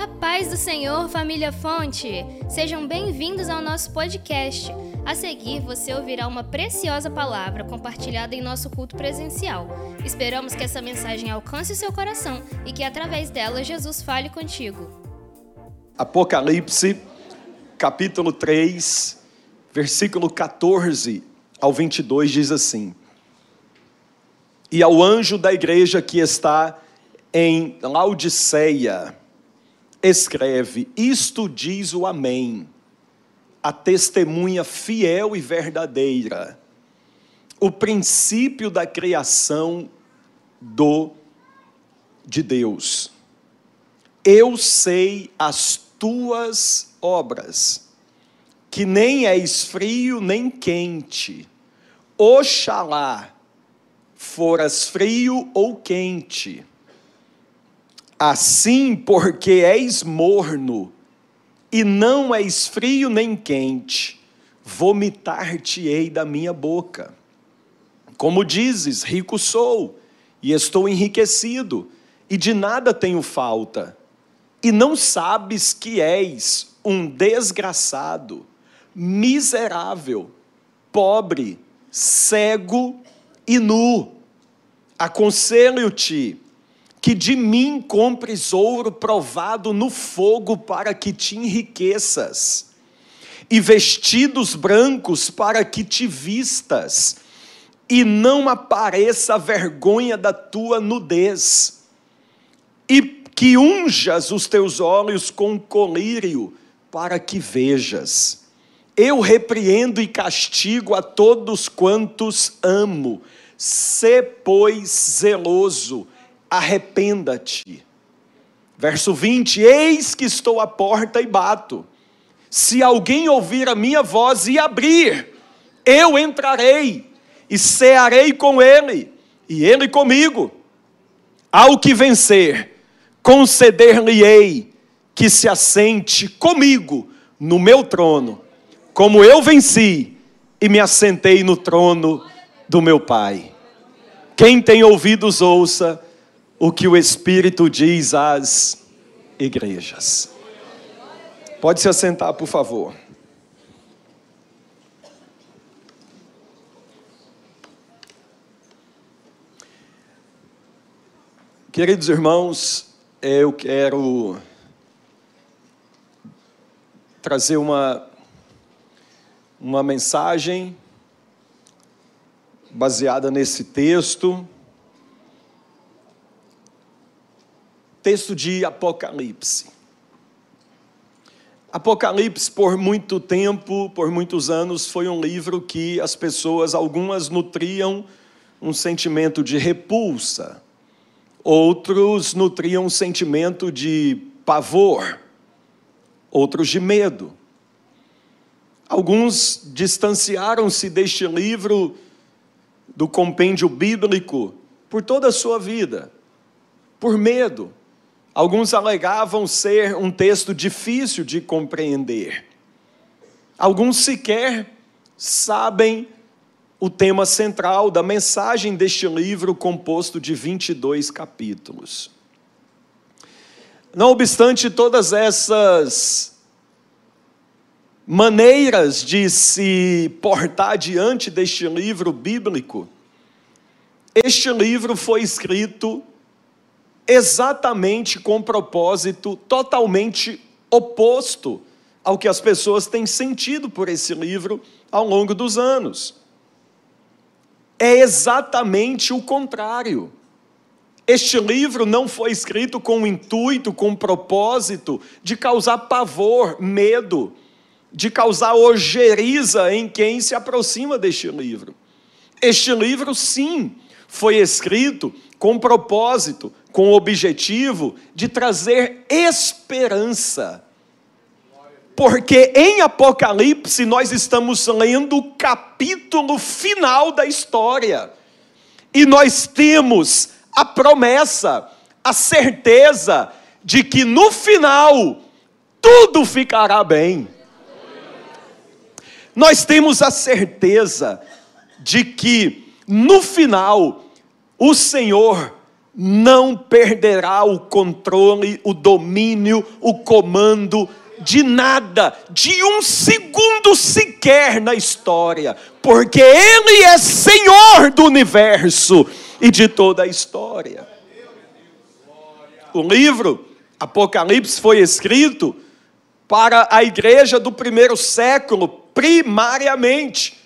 A paz do Senhor, família Fonte! Sejam bem-vindos ao nosso podcast. A seguir, você ouvirá uma preciosa palavra compartilhada em nosso culto presencial. Esperamos que essa mensagem alcance o seu coração e que através dela Jesus fale contigo. Apocalipse, capítulo 3, versículo 14 ao 22 diz assim: E ao anjo da igreja que está em Laodiceia, escreve: Isto diz o Amém, a testemunha fiel e verdadeira, o princípio da criação do de Deus. Eu sei as tuas obras, que nem és frio nem quente. Oxalá foras frio ou quente. Assim, porque és morno, e não és frio nem quente, vomitar-te-ei da minha boca. Como dizes, rico sou, e estou enriquecido, e de nada tenho falta, e não sabes que és um desgraçado, miserável, pobre, cego e nu. Aconselho-te que de mim compres ouro provado no fogo para que te enriqueças, e vestidos brancos para que te vistas, e não apareça a vergonha da tua nudez, e que unjas os teus olhos com colírio para que vejas. Eu repreendo e castigo a todos quantos amo. Se, pois, zeloso arrependa-te. Verso 20: Eis que estou à porta e bato. Se alguém ouvir a minha voz e abrir, eu entrarei e cearei com ele, e ele comigo. Ao que vencer, conceder-lhe-ei que se assente comigo no meu trono, como eu venci e me assentei no trono do meu Pai. Quem tem ouvidos, ouça o que o Espírito diz às igrejas. Pode se assentar, por favor. Queridos irmãos, eu quero trazer uma, uma mensagem baseada nesse texto texto de Apocalipse. Apocalipse, por muito tempo, por muitos anos, foi um livro que as pessoas, algumas nutriam um sentimento de repulsa, outros nutriam um sentimento de pavor, outros de medo. Alguns distanciaram-se deste livro do compêndio bíblico por toda a sua vida, por medo, Alguns alegavam ser um texto difícil de compreender. Alguns sequer sabem o tema central da mensagem deste livro, composto de 22 capítulos. Não obstante todas essas maneiras de se portar diante deste livro bíblico, este livro foi escrito exatamente com propósito totalmente oposto ao que as pessoas têm sentido por esse livro ao longo dos anos. É exatamente o contrário. Este livro não foi escrito com o intuito, com o propósito de causar pavor, medo, de causar ojeriza em quem se aproxima deste livro. Este livro, sim, foi escrito com propósito, com o objetivo de trazer esperança. Porque em Apocalipse nós estamos lendo o capítulo final da história. E nós temos a promessa, a certeza de que no final tudo ficará bem. Nós temos a certeza de que no final o Senhor não perderá o controle, o domínio, o comando de nada, de um segundo sequer na história, porque Ele é Senhor do universo e de toda a história. O livro Apocalipse foi escrito para a igreja do primeiro século, primariamente.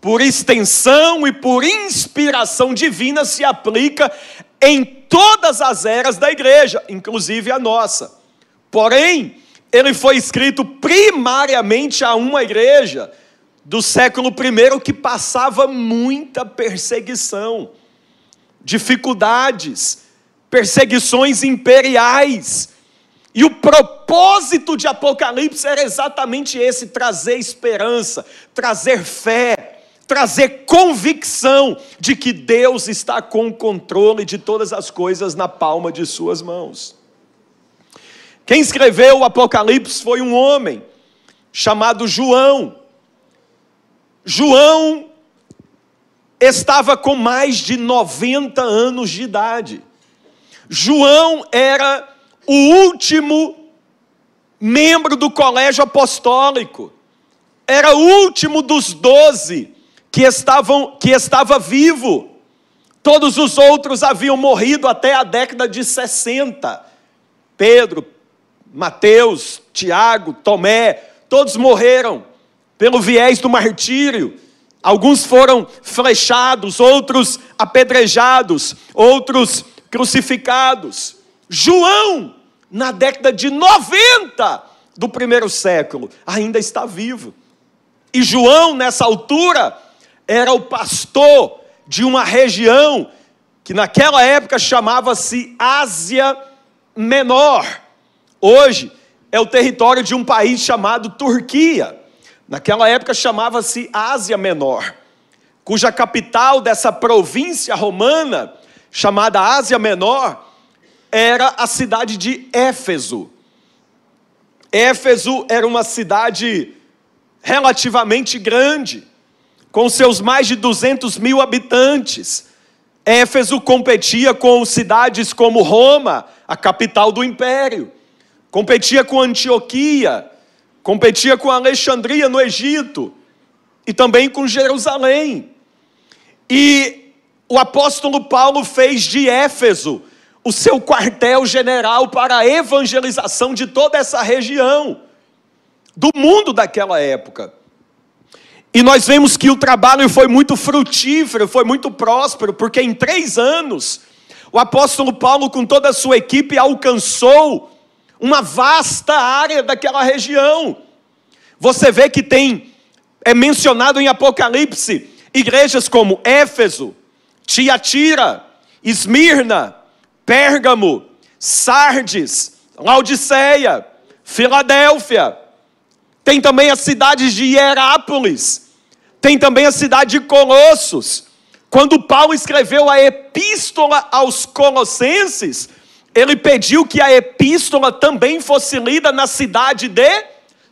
Por extensão e por inspiração divina se aplica em todas as eras da igreja, inclusive a nossa. Porém, ele foi escrito primariamente a uma igreja do século I que passava muita perseguição, dificuldades, perseguições imperiais. E o propósito de Apocalipse era exatamente esse: trazer esperança, trazer fé, trazer convicção de que Deus está com o controle de todas as coisas na palma de Suas mãos. Quem escreveu o Apocalipse foi um homem chamado João. João estava com mais de 90 anos de idade. João era o último membro do colégio apostólico, era o último dos doze que, estavam, que estava vivo. Todos os outros haviam morrido até a década de 60. Pedro, Mateus, Tiago, Tomé, todos morreram pelo viés do martírio. Alguns foram flechados, outros apedrejados, outros crucificados. João, na década de 90 do primeiro século, ainda está vivo. E João, nessa altura, era o pastor de uma região que naquela época chamava-se Ásia Menor. Hoje é o território de um país chamado Turquia. Naquela época chamava-se Ásia Menor, cuja capital dessa província romana, chamada Ásia Menor, era a cidade de Éfeso. Éfeso era uma cidade relativamente grande, com seus mais de 200 mil habitantes. Éfeso competia com cidades como Roma, a capital do império competia com Antioquia, competia com Alexandria no Egito e também com Jerusalém. E o apóstolo Paulo fez de Éfeso o seu quartel-general para a evangelização de toda essa região, do mundo daquela época. E nós vemos que o trabalho foi muito frutífero, foi muito próspero, porque em três anos, o apóstolo Paulo, com toda a sua equipe, alcançou uma vasta área daquela região. Você vê que tem, é mencionado em Apocalipse, igrejas como Éfeso, Tiatira, Esmirna, Pérgamo, Sardes, Laodiceia, Filadélfia. Tem também as cidades de Hierápolis. Tem também a cidade de Colossos. Quando Paulo escreveu a epístola aos Colossenses, ele pediu que a epístola também fosse lida na cidade de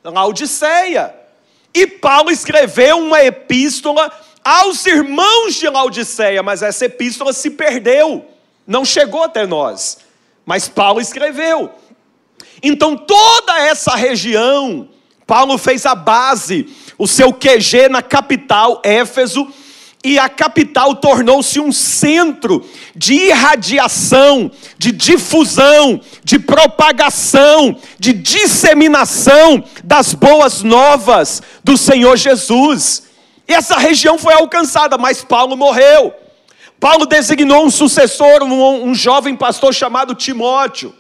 Laodiceia. E Paulo escreveu uma epístola aos irmãos de Laodiceia, mas essa epístola se perdeu, não chegou até nós. Mas Paulo escreveu. Então, toda essa região, Paulo fez a base, o seu QG na capital, Éfeso, e a capital tornou-se um centro de irradiação, de difusão, de propagação, de disseminação das boas novas do Senhor Jesus. E essa região foi alcançada, mas Paulo morreu. Paulo designou um sucessor, um, um jovem pastor chamado Timóteo.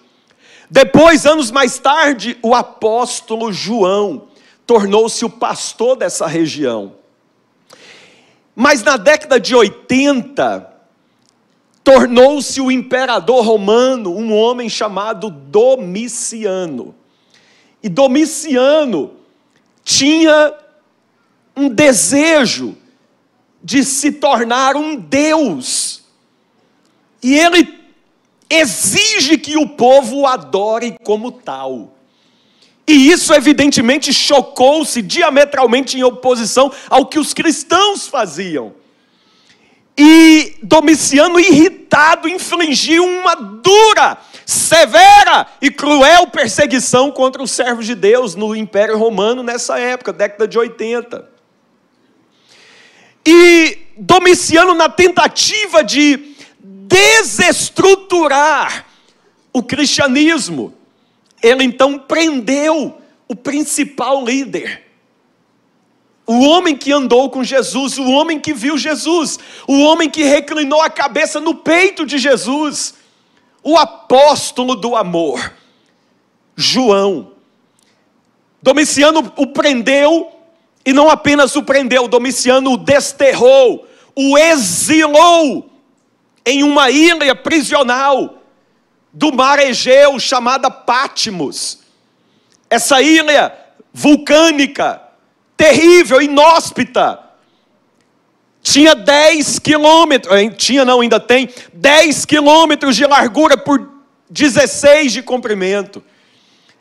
Depois, anos mais tarde, o apóstolo João tornou-se o pastor dessa região. Mas na década de 80, tornou-se o imperador romano um homem chamado Domiciano. E Domiciano tinha um desejo de se tornar um deus. E ele exige que o povo o adore como tal. E isso, evidentemente, chocou-se diametralmente em oposição ao que os cristãos faziam. E Domiciano, irritado, infligiu uma dura, severa e cruel perseguição contra os servos de Deus no Império Romano nessa época, década de 80. E Domiciano, na tentativa de desestruturar o cristianismo, ele então prendeu o principal líder o homem que andou com Jesus, o homem que viu Jesus, o homem que reclinou a cabeça no peito de Jesus, o apóstolo do amor, João. Domiciano o prendeu, e não apenas o prendeu, Domiciano o desterrou, o exilou em uma ilha prisional do mar Egeu chamada Pátimos. Essa ilha vulcânica, terrível, inóspita. Tinha 10 quilômetros, tinha não, ainda tem, 10 quilômetros de largura por 16 de comprimento.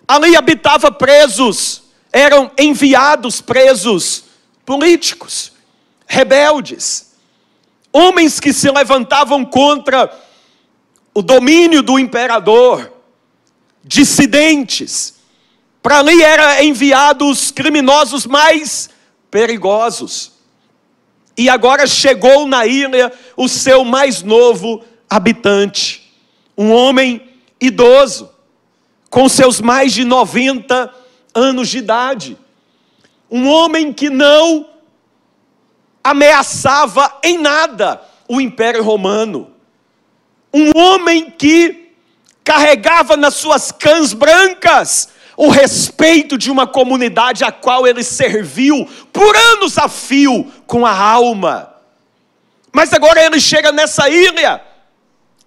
Ali habitava presos, eram enviados presos políticos, rebeldes, homens que se levantavam contra o domínio do imperador, dissidentes, para ali eram enviados os criminosos mais perigosos. E agora chegou na ilha o seu mais novo habitante, um homem idoso, com seus mais de 90 anos de idade. Um homem que não ameaçava em nada o Império Romano. Um homem que carregava nas suas cãs brancas o respeito de uma comunidade a qual ele serviu por anos a fio com a alma. Mas agora ele chega nessa ilha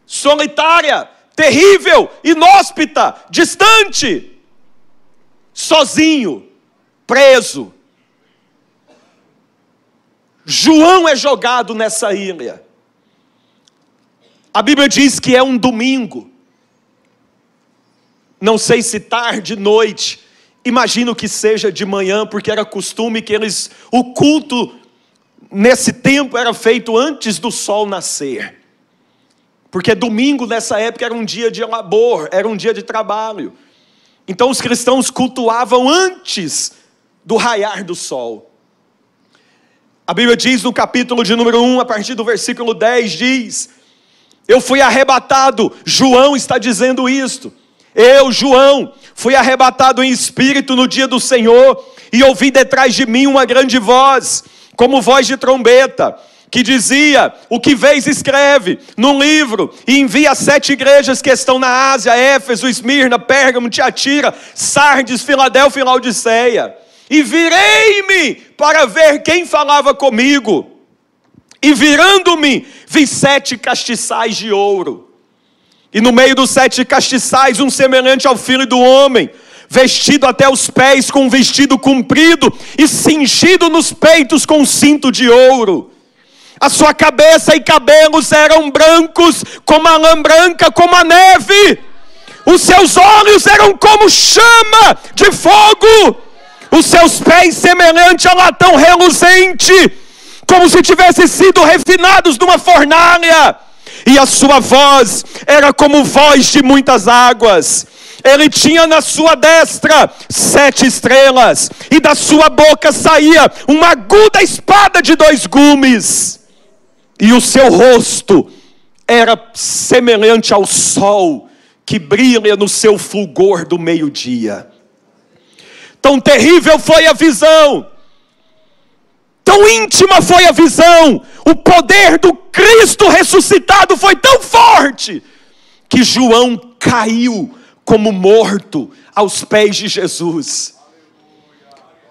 solitária, terrível, inóspita, distante, sozinho, preso. João é jogado nessa ilha. A Bíblia diz que é um domingo não sei se tarde, noite, imagino que seja de manhã, porque era costume que eles, o culto nesse tempo era feito antes do sol nascer. Porque domingo nessa época era um dia de labor, era um dia de trabalho. Então os cristãos cultuavam antes do raiar do sol. A Bíblia diz no capítulo de número 1, a partir do versículo 10, diz: Eu fui arrebatado, João está dizendo isto eu, João, fui arrebatado em espírito no dia do Senhor e ouvi detrás de mim uma grande voz, como voz de trombeta, que dizia: O que vês, escreve num livro e envia sete igrejas que estão na Ásia: Éfeso, Esmirna, Pérgamo, Tiatira, Sardes, Filadélfia e Laodiceia. E virei-me para ver quem falava comigo. E virando-me, vi sete castiçais de ouro e no meio dos sete castiçais, um semelhante ao filho do homem, vestido até os pés com um vestido comprido e cingido nos peitos com um cinto de ouro. A sua cabeça e cabelos eram brancos como a lã branca, como a neve. Os seus olhos eram como chama de fogo. Os seus pés semelhante a latão reluzente, como se tivessem sido refinados numa fornalha e a sua voz era como voz de muitas águas. Ele tinha na sua destra sete estrelas, e da sua boca saía uma aguda espada de dois gumes, e o seu rosto era semelhante ao sol que brilha no seu fulgor do meio-dia. Tão terrível foi a visão Tão íntima foi a visão, o poder do Cristo ressuscitado foi tão forte, que João caiu como morto aos pés de Jesus.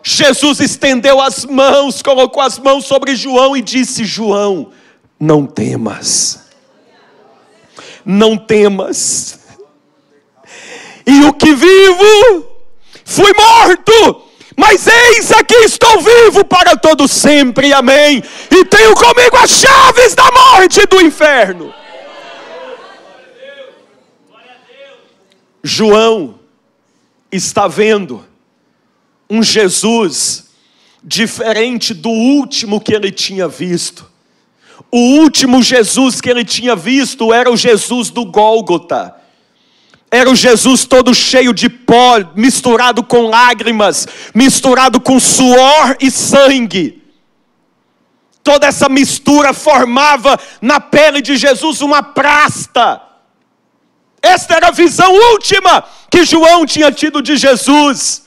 Jesus estendeu as mãos, colocou as mãos sobre João e disse: João, não temas, não temas. E o que vivo, fui morto, mas eis aqui estou vivo para todo sempre, amém. E tenho comigo as chaves da morte e do inferno. João está vendo um Jesus diferente do último que ele tinha visto. O último Jesus que ele tinha visto era o Jesus do Gólgota. Era o Jesus todo cheio de pó, misturado com lágrimas, misturado com suor e sangue. Toda essa mistura formava na pele de Jesus uma prasta. Esta era a visão última que João tinha tido de Jesus.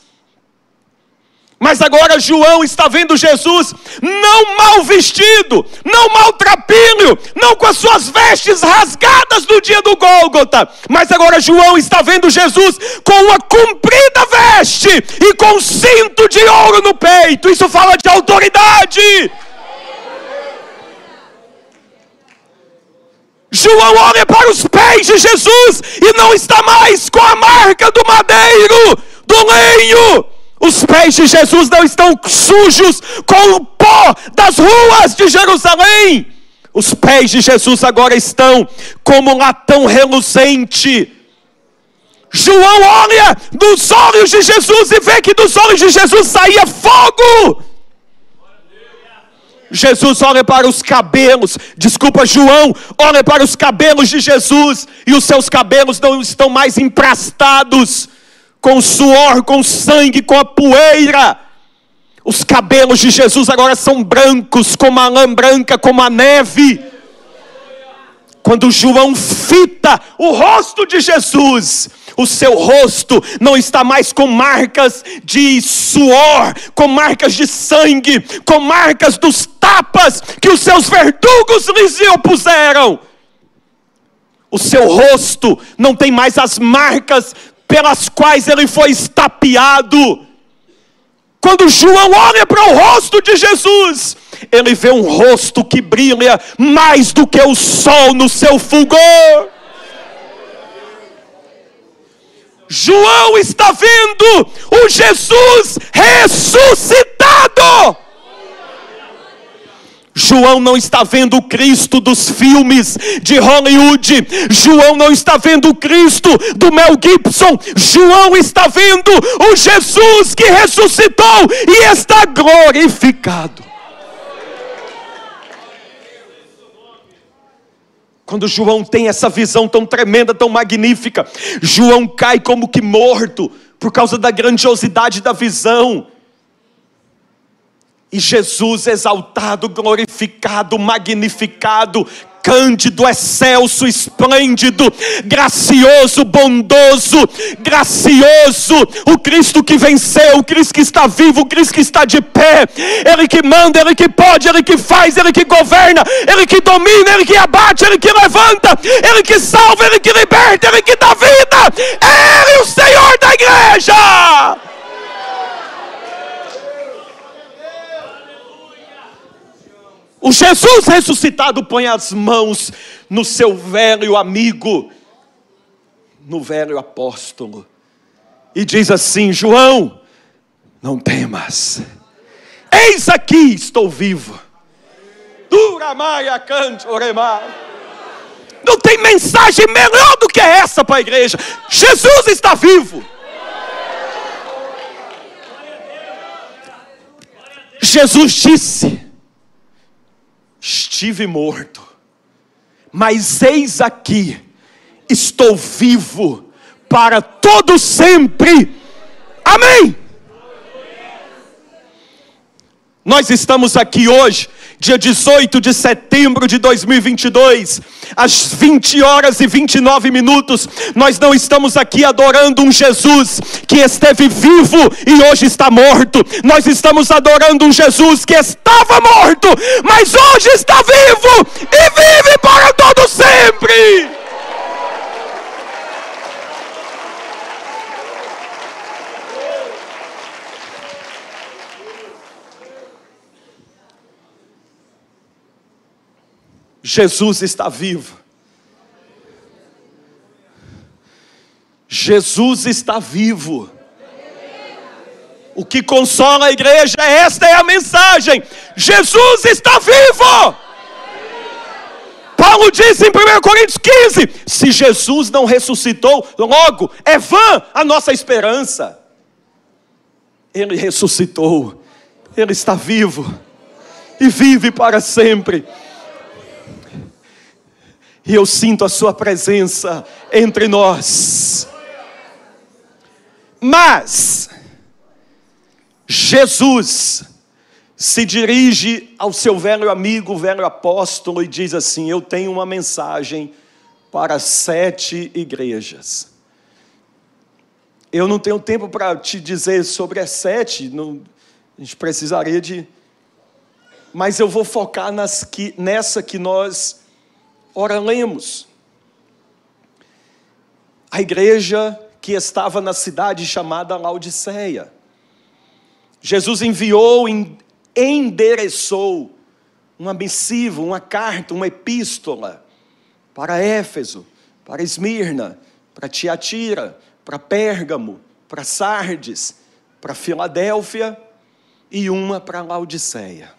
Mas agora João está vendo Jesus não mal vestido, não maltrapilho, não com as suas vestes rasgadas no dia do Gólgota, mas agora João está vendo Jesus com uma comprida veste e com um cinto de ouro no peito. Isso fala de autoridade. João olha para os pés de Jesus e não está mais com a marca do madeiro, do lenho. Os pés de Jesus não estão sujos com o pó das ruas de Jerusalém. Os pés de Jesus agora estão como um latão reluzente. João olha nos olhos de Jesus e vê que dos olhos de Jesus saía fogo. Jesus olha para os cabelos, desculpa, João, olha para os cabelos de Jesus, e os seus cabelos não estão mais emprastados com suor, com sangue, com a poeira. Os cabelos de Jesus agora são brancos, como a lã branca, como a neve. Quando João fita o rosto de Jesus, o seu rosto não está mais com marcas de suor, com marcas de sangue, com marcas dos tapas que os seus verdugos lhes opuseram. O seu rosto não tem mais as marcas pelas quais ele foi estapeado. Quando João olha para o rosto de Jesus, ele vê um rosto que brilha mais do que o sol no seu fulgor. João está vendo o Jesus ressuscitado. João não está vendo o Cristo dos filmes de Hollywood. João não está vendo o Cristo do Mel Gibson. João está vendo o Jesus que ressuscitou e está glorificado. Quando João tem essa visão tão tremenda, tão magnífica, João cai como que morto por causa da grandiosidade da visão. E Jesus exaltado, glorificado, magnificado, cândido, excelso, esplêndido, gracioso, bondoso, gracioso, o Cristo que venceu, o Cristo que está vivo, o Cristo que está de pé, Ele que manda, Ele que pode, Ele que faz, Ele que governa, Ele que domina, Ele que abate, Ele que levanta, Ele que salva, Ele que liberta, Ele que dá vida, Ele, o Senhor da igreja. O Jesus ressuscitado põe as mãos no seu velho amigo, no velho apóstolo, e diz assim: João, não temas, eis aqui estou vivo. Não tem mensagem melhor do que essa para a igreja. Jesus está vivo. Jesus disse: estive morto, mas eis aqui, estou vivo para todo sempre. Amém. Nós estamos aqui hoje dia 18 de setembro de 2022, às 20 horas e 29 minutos, nós não estamos aqui adorando um Jesus que esteve vivo e hoje está morto, nós estamos adorando um Jesus que estava morto, mas hoje está vivo e vive para todo sempre. Jesus está vivo. Jesus está vivo. O que consola a igreja, esta é a mensagem: Jesus está vivo. Paulo disse em 1 Coríntios 15: se Jesus não ressuscitou, logo é vã a nossa esperança. Ele ressuscitou, ele está vivo e vive para sempre. E eu sinto a Sua presença entre nós. Mas, Jesus se dirige ao seu velho amigo, velho apóstolo, e diz assim: Eu tenho uma mensagem para sete igrejas. Eu não tenho tempo para te dizer sobre as sete, não, a gente precisaria de. Mas eu vou focar nas que, nessa que nós ora lemos. A igreja que estava na cidade chamada Laodiceia. Jesus enviou, endereçou uma missiva, uma carta, uma epístola para Éfeso, para Esmirna, para Tiatira, para Pérgamo, para Sardes, para Filadélfia e uma para Laodiceia.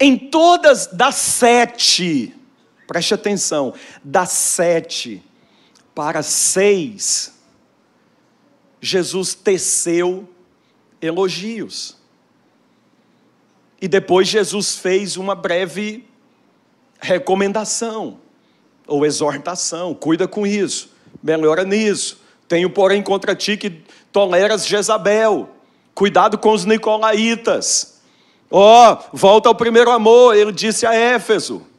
Em todas das sete, preste atenção, das sete para seis, Jesus teceu elogios. E depois Jesus fez uma breve recomendação ou exortação: cuida com isso, melhora nisso. Tenho, porém, contra ti que toleras Jezabel, cuidado com os nicolaítas. Ó, oh, volta ao primeiro amor, ele disse a Éfeso.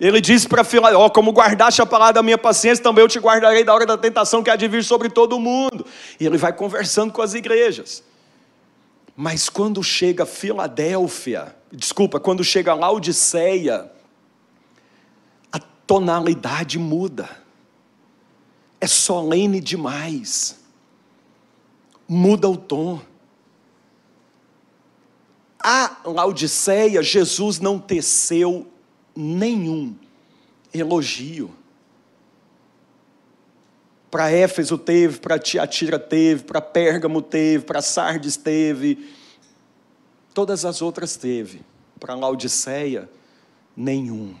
Ele disse para Filó, ó, como guardaste a palavra da minha paciência, também eu te guardarei da hora da tentação que há de vir sobre todo mundo. E ele vai conversando com as igrejas. Mas quando chega Filadélfia, desculpa, quando chega Laodiceia, a tonalidade muda. É solene demais. Muda o tom. A Laodiceia, Jesus não teceu nenhum elogio. Para Éfeso teve, para Tiatira teve, para Pérgamo teve, para Sardes teve, todas as outras teve. Para Laodiceia, nenhum.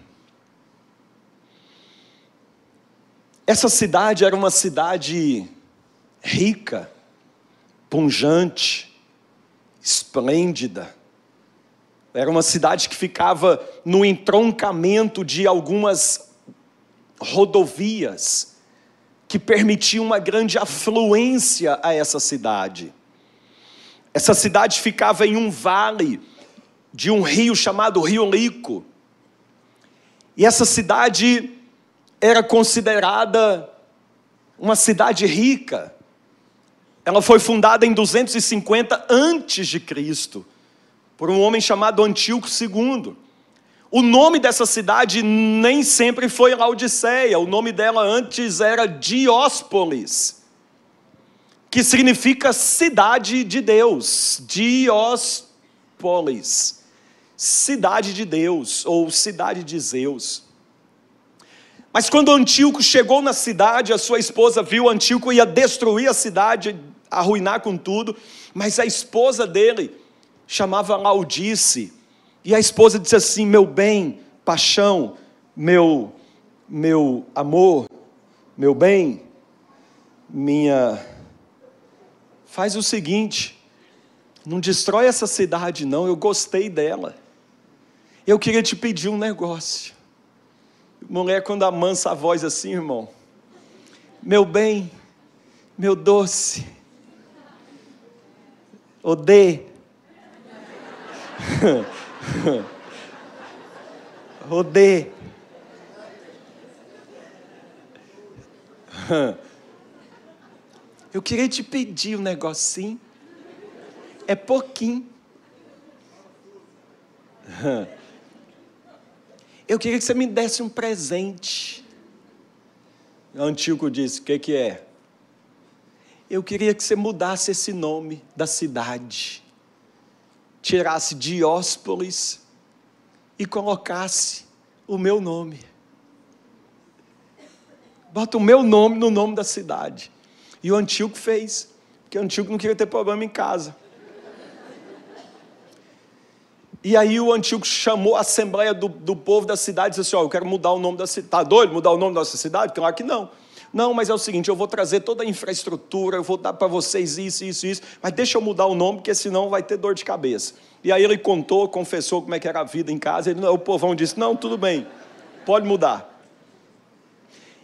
Essa cidade era uma cidade rica, punjante, esplêndida. Era uma cidade que ficava no entroncamento de algumas rodovias que permitia uma grande afluência a essa cidade. Essa cidade ficava em um vale de um rio chamado Rio Lico. E essa cidade era considerada uma cidade rica. Ela foi fundada em 250 antes de Cristo por um homem chamado Antíoco II. O nome dessa cidade nem sempre foi Laodiceia, o nome dela antes era Dióspolis, que significa cidade de Deus. Dióspolis, cidade de Deus, ou cidade de Zeus. Mas quando Antíoco chegou na cidade, a sua esposa viu Antíoco ia destruir a cidade, arruinar com tudo, mas a esposa dele chamava Laudice e a esposa disse assim: Meu bem, paixão, meu, meu amor, meu bem, minha. Faz o seguinte, não destrói essa cidade, não, eu gostei dela. Eu queria te pedir um negócio. Mulher, quando amansa a voz assim, irmão, meu bem, meu doce, Odê. Rodê. Eu queria te pedir um negocinho. É pouquinho. Eu queria que você me desse um presente. O Antigo disse: O que, que é? Eu queria que você mudasse esse nome da cidade tirasse Dióspolis e colocasse o meu nome. Bota o meu nome no nome da cidade. E o Antíoco fez, porque o Antíoco não queria ter problema em casa. E aí o Antíoco chamou a assembleia do, do povo da cidade e disse assim: Ó, eu quero mudar o nome da cidade. Está doido mudar o nome da nossa cidade? Claro que não. Não, mas é o seguinte, eu vou trazer toda a infraestrutura, eu vou dar para vocês isso, isso, isso, mas deixa eu mudar o nome, porque senão vai ter dor de cabeça. E aí ele contou, confessou como é que era a vida em casa, e o povão disse, não, tudo bem, Pode mudar.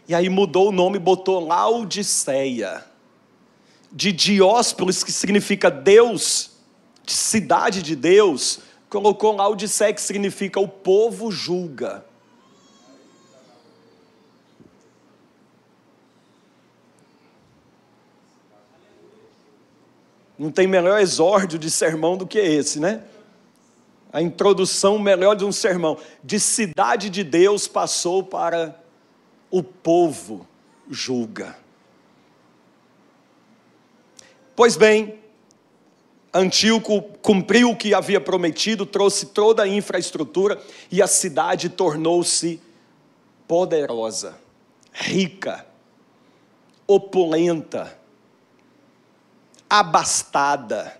E aí mudou o nome botou Laodiceia. De Dióspolis, que significa Deus, de cidade de Deus, colocou Laodiceia, que significa o povo julga. Não tem melhor exórdio de sermão do que esse, né? A introdução melhor de um sermão. De cidade de Deus passou para o povo julga. Pois bem, Antíoco cumpriu o que havia prometido, trouxe toda a infraestrutura e a cidade tornou-se poderosa, rica, opulenta abastada.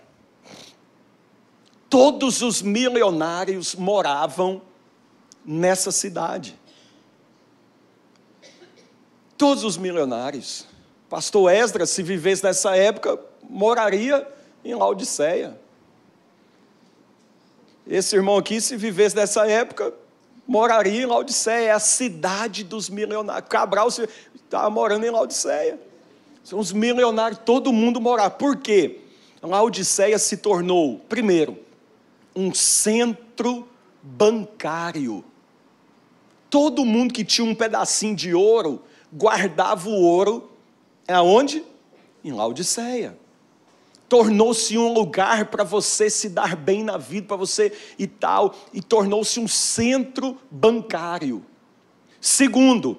Todos os milionários moravam nessa cidade. Todos os milionários. Pastor Esdras, se vivesse nessa época, moraria em Laodiceia. Esse irmão aqui, se vivesse nessa época, moraria em Laodiceia, é a cidade dos milionários. Cabral estava morando em Laodiceia. São os milionários, todo mundo morar. Por quê? Laodiceia se tornou, primeiro, um centro bancário. Todo mundo que tinha um pedacinho de ouro guardava o ouro aonde? Em Laodiceia. Tornou-se um lugar para você se dar bem na vida, para você e tal, e tornou-se um centro bancário. Segundo,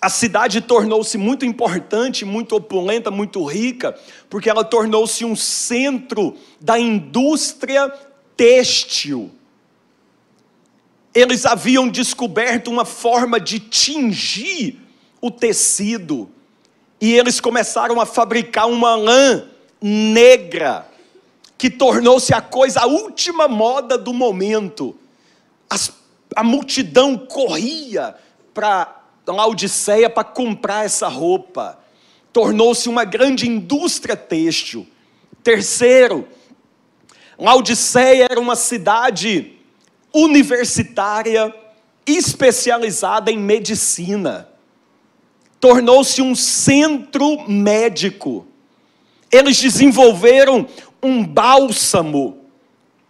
a cidade tornou-se muito importante, muito opulenta, muito rica, porque ela tornou-se um centro da indústria têxtil. Eles haviam descoberto uma forma de tingir o tecido, e eles começaram a fabricar uma lã negra, que tornou-se a coisa, a última moda do momento. As, a multidão corria para Laodiceia para comprar essa roupa. Tornou-se uma grande indústria têxtil. Terceiro, Laodiceia era uma cidade universitária especializada em medicina. Tornou-se um centro médico. Eles desenvolveram um bálsamo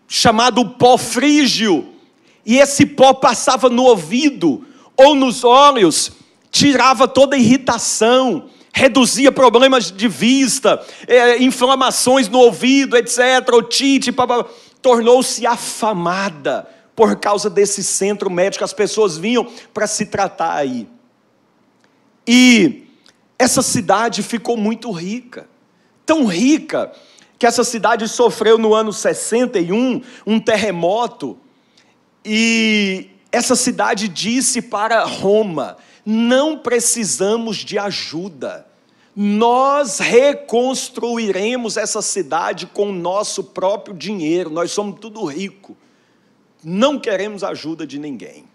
chamado pó frígio, e esse pó passava no ouvido ou nos olhos, tirava toda irritação, reduzia problemas de vista, é, inflamações no ouvido, etc. Otite, tornou-se afamada por causa desse centro médico. As pessoas vinham para se tratar aí. E essa cidade ficou muito rica, tão rica que essa cidade sofreu no ano 61 um terremoto e essa cidade disse para Roma: não precisamos de ajuda. Nós reconstruiremos essa cidade com o nosso próprio dinheiro. Nós somos tudo rico. Não queremos ajuda de ninguém.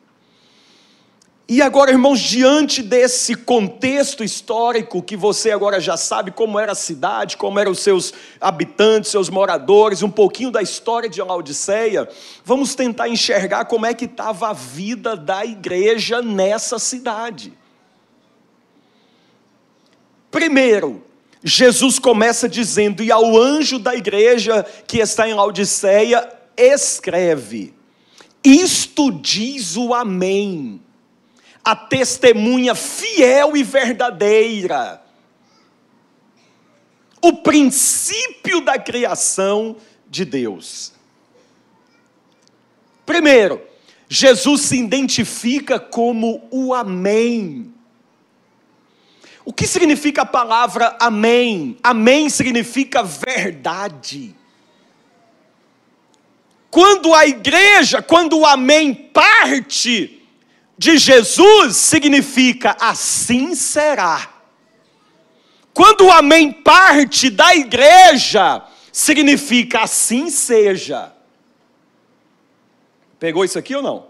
E agora, irmãos, diante desse contexto histórico que você agora já sabe como era a cidade, como eram os seus habitantes, seus moradores, um pouquinho da história de Laodiceia, vamos tentar enxergar como é que estava a vida da igreja nessa cidade. Primeiro, Jesus começa dizendo: "E ao anjo da igreja que está em Laodiceia, escreve: Isto diz o Amém." A testemunha fiel e verdadeira, o princípio da criação de Deus. Primeiro, Jesus se identifica como o Amém. O que significa a palavra Amém? Amém significa verdade. Quando a igreja, quando o Amém parte, de Jesus significa assim será. Quando o amém parte da igreja, significa assim seja. Pegou isso aqui ou não?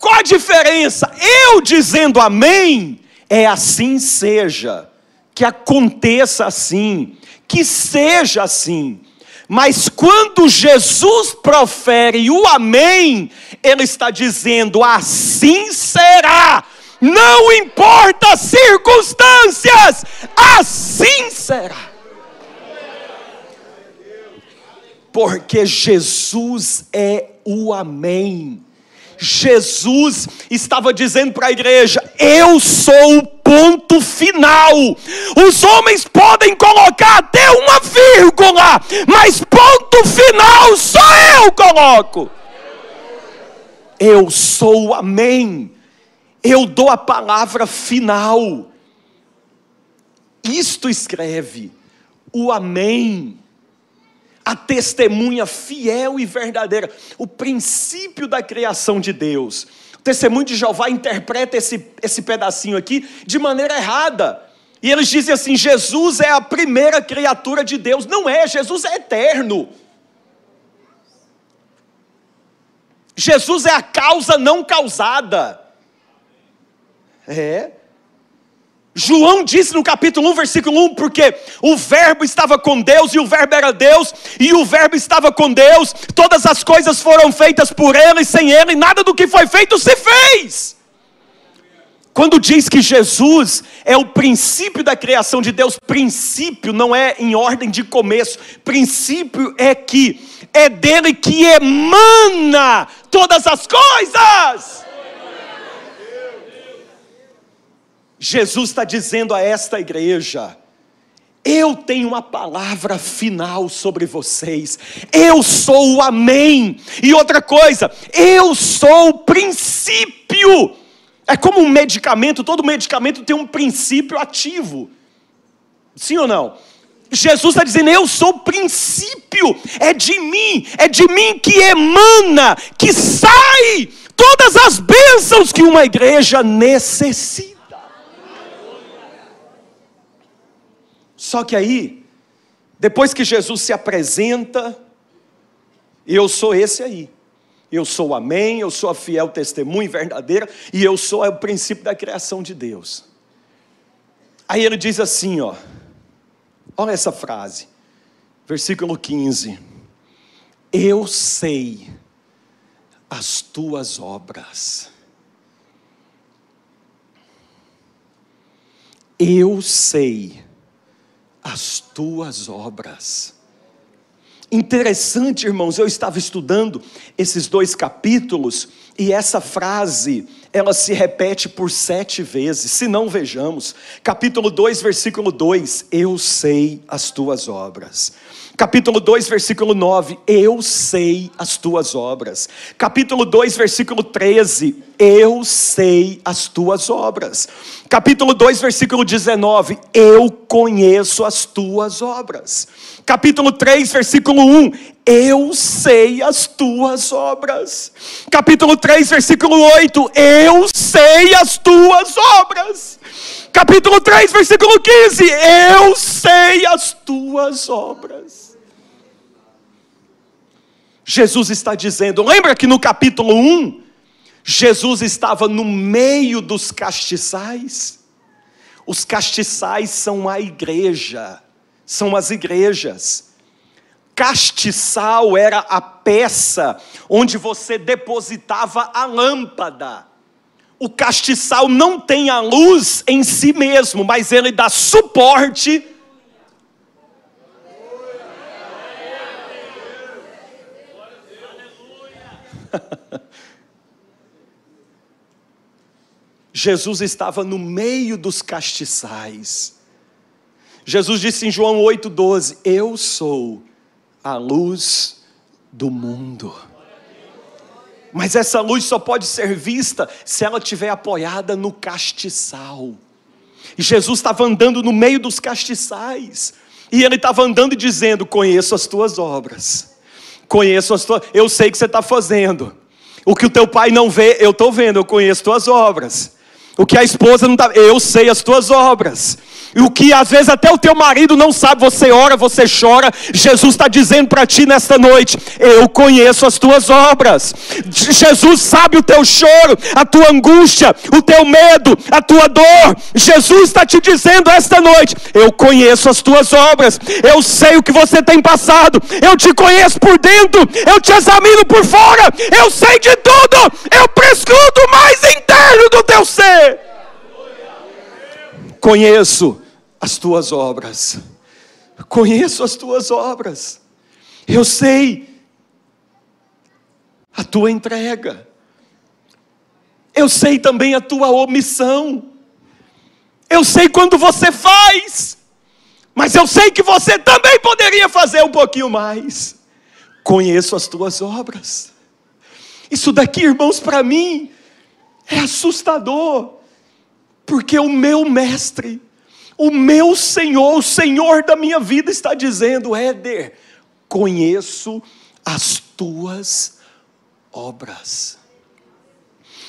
Qual a diferença? Eu dizendo amém, é assim seja, que aconteça assim, que seja assim. Mas quando Jesus profere o Amém, Ele está dizendo: assim será. Não importa as circunstâncias, assim será. Porque Jesus é o Amém. Jesus estava dizendo para a igreja: Eu sou o ponto final. Os homens podem colocar até uma vírgula, mas ponto final só eu coloco. Eu sou o Amém. Eu dou a palavra final. Isto escreve o Amém a testemunha fiel e verdadeira, o princípio da criação de Deus. Testemunho de Jeová interpreta esse, esse pedacinho aqui de maneira errada. E eles dizem assim: Jesus é a primeira criatura de Deus. Não é, Jesus é eterno. Jesus é a causa não causada. É. João disse no capítulo 1, versículo 1, porque o Verbo estava com Deus e o Verbo era Deus, e o Verbo estava com Deus, todas as coisas foram feitas por Ele, e sem Ele, nada do que foi feito se fez. Quando diz que Jesus é o princípio da criação de Deus, princípio não é em ordem de começo, princípio é que é dele que emana todas as coisas. Jesus está dizendo a esta igreja: eu tenho uma palavra final sobre vocês. Eu sou o Amém. E outra coisa, eu sou o princípio. É como um medicamento, todo medicamento tem um princípio ativo. Sim ou não? Jesus está dizendo: Eu sou o princípio, é de mim, é de mim que emana, que sai todas as bênçãos que uma igreja necessita. Só que aí, depois que Jesus se apresenta, eu sou esse aí. Eu sou o Amém, eu sou a fiel testemunha verdadeira e eu sou o princípio da criação de Deus. Aí ele diz assim, ó. Olha essa frase. Versículo 15. Eu sei as tuas obras. Eu sei as tuas obras. Interessante, irmãos, eu estava estudando esses dois capítulos e essa frase, ela se repete por sete vezes, se não vejamos. Capítulo 2, versículo 2: Eu sei as tuas obras. Capítulo 2, versículo 9: Eu sei as tuas obras. Capítulo 2, versículo 13: Eu sei as tuas obras. Capítulo 2, versículo 19: Eu conheço as tuas obras. Capítulo 3, versículo 1: Eu sei as tuas obras. Capítulo 3, versículo 8: Eu sei as tuas obras. Capítulo 3, versículo 15: Eu sei as tuas obras. Jesus está dizendo, lembra que no capítulo 1, Jesus estava no meio dos castiçais? Os castiçais são a igreja, são as igrejas. Castiçal era a peça onde você depositava a lâmpada. O castiçal não tem a luz em si mesmo, mas ele dá suporte Jesus estava no meio dos castiçais. Jesus disse em João 8,12: Eu sou a luz do mundo. Mas essa luz só pode ser vista se ela estiver apoiada no castiçal. E Jesus estava andando no meio dos castiçais. E ele estava andando e dizendo: Conheço as tuas obras conheço as tuas, eu sei que você está fazendo. O que o teu pai não vê, eu estou vendo, eu conheço tuas obras. O que a esposa não está. Eu sei as tuas obras. E o que às vezes até o teu marido não sabe, você ora, você chora. Jesus está dizendo para ti nesta noite: Eu conheço as tuas obras. Jesus sabe o teu choro, a tua angústia, o teu medo, a tua dor. Jesus está te dizendo esta noite: Eu conheço as tuas obras. Eu sei o que você tem passado. Eu te conheço por dentro. Eu te examino por fora. Eu sei de tudo. Eu prescruto o mais interno do teu ser. Conheço as tuas obras. Conheço as tuas obras. Eu sei a tua entrega. Eu sei também a tua omissão. Eu sei quando você faz. Mas eu sei que você também poderia fazer um pouquinho mais. Conheço as tuas obras. Isso daqui, irmãos, para mim é assustador. Porque o meu mestre o meu Senhor, o Senhor da minha vida, está dizendo: Éder, conheço as tuas obras.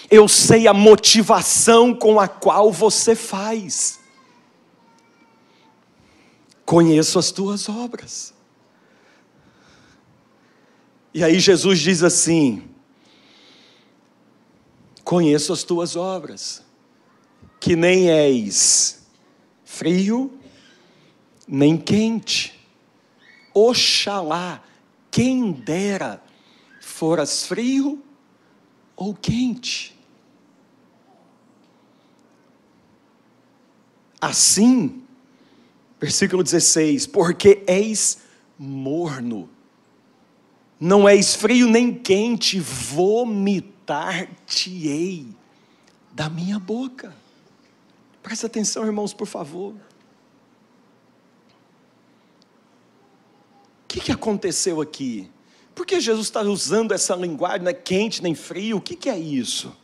Eu sei a motivação com a qual você faz. Conheço as tuas obras. E aí Jesus diz assim: Conheço as tuas obras, que nem és frio nem quente. Oxalá, quem dera foras frio ou quente. Assim, versículo 16: porque és morno, não és frio nem quente, vomitar-te-ei da minha boca. Presta atenção, irmãos, por favor. O que, que aconteceu aqui? Por que Jesus está usando essa linguagem, não é quente nem frio? O que, que é isso?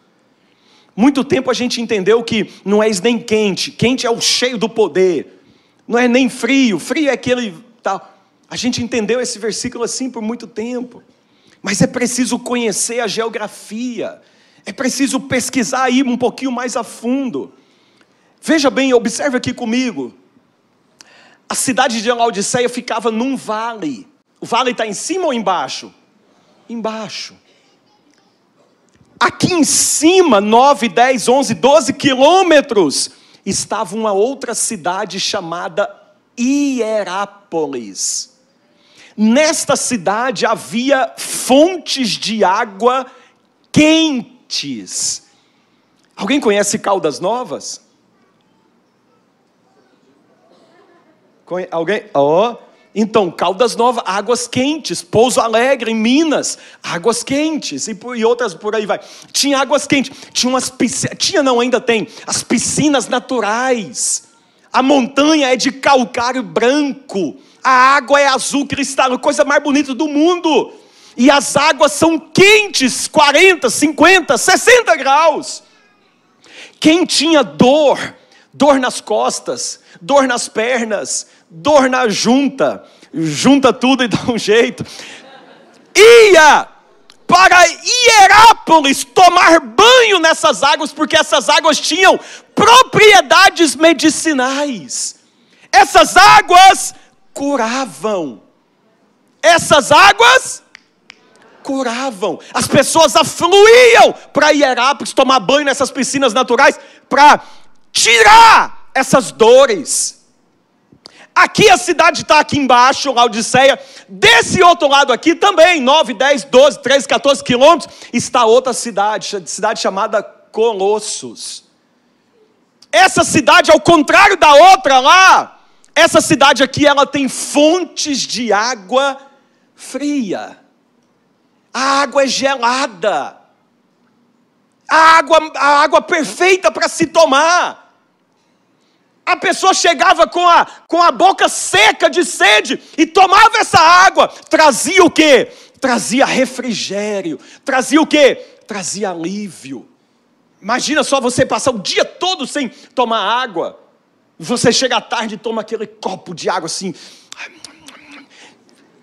Muito tempo a gente entendeu que não é nem quente, quente é o cheio do poder, não é nem frio, frio é aquele tal. A gente entendeu esse versículo assim por muito tempo, mas é preciso conhecer a geografia, é preciso pesquisar aí um pouquinho mais a fundo. Veja bem, observe aqui comigo. A cidade de Laodiceia ficava num vale. O vale está em cima ou embaixo? Embaixo. Aqui em cima, 9, 10, 11, 12 quilômetros, estava uma outra cidade chamada Hierápolis. Nesta cidade havia fontes de água quentes. Alguém conhece Caldas Novas? Alguém? Ó. Oh. Então, Caldas Novas, águas quentes. Pouso Alegre, em Minas, águas quentes. E, e outras por aí vai. Tinha águas quentes. Tinha umas piscinas. Tinha, não, ainda tem. As piscinas naturais. A montanha é de calcário branco. A água é azul cristal. Coisa mais bonita do mundo. E as águas são quentes 40, 50, 60 graus. Quem tinha dor, dor nas costas, dor nas pernas, dor na junta, junta tudo e dá um jeito. Ia para Hierápolis tomar banho nessas águas, porque essas águas tinham propriedades medicinais. Essas águas curavam. Essas águas curavam. As pessoas afluíam para Hierápolis tomar banho nessas piscinas naturais para tirar essas dores. Aqui a cidade está aqui embaixo, Laodiceia. Desse outro lado aqui também, 9, 10, 12, 13, 14 quilômetros, está outra cidade, cidade chamada Colossos. Essa cidade, ao contrário da outra lá, essa cidade aqui, ela tem fontes de água fria. A água é gelada. A água, a água perfeita para se tomar. A pessoa chegava com a, com a boca seca de sede e tomava essa água. Trazia o quê? Trazia refrigério. Trazia o quê? Trazia alívio. Imagina só você passar o dia todo sem tomar água. Você chega à tarde e toma aquele copo de água assim.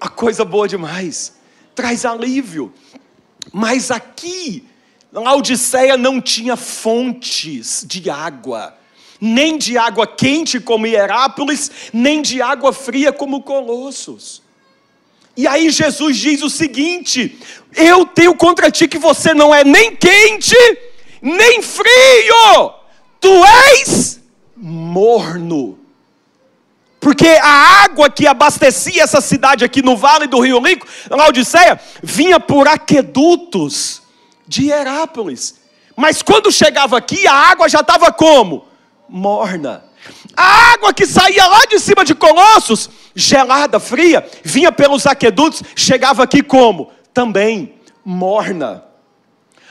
A coisa boa demais. Traz alívio. Mas aqui, Laodiceia não tinha fontes de água, nem de água quente como Hierápolis, nem de água fria como Colossos. E aí Jesus diz o seguinte: Eu tenho contra ti que você não é nem quente, nem frio, tu és morno. Porque a água que abastecia essa cidade aqui no vale do Rio Rico, Laodiceia, vinha por aquedutos de Herápolis. Mas quando chegava aqui, a água já estava como? Morna. A água que saía lá de cima de Colossos, gelada, fria, vinha pelos aquedutos, chegava aqui como? Também morna.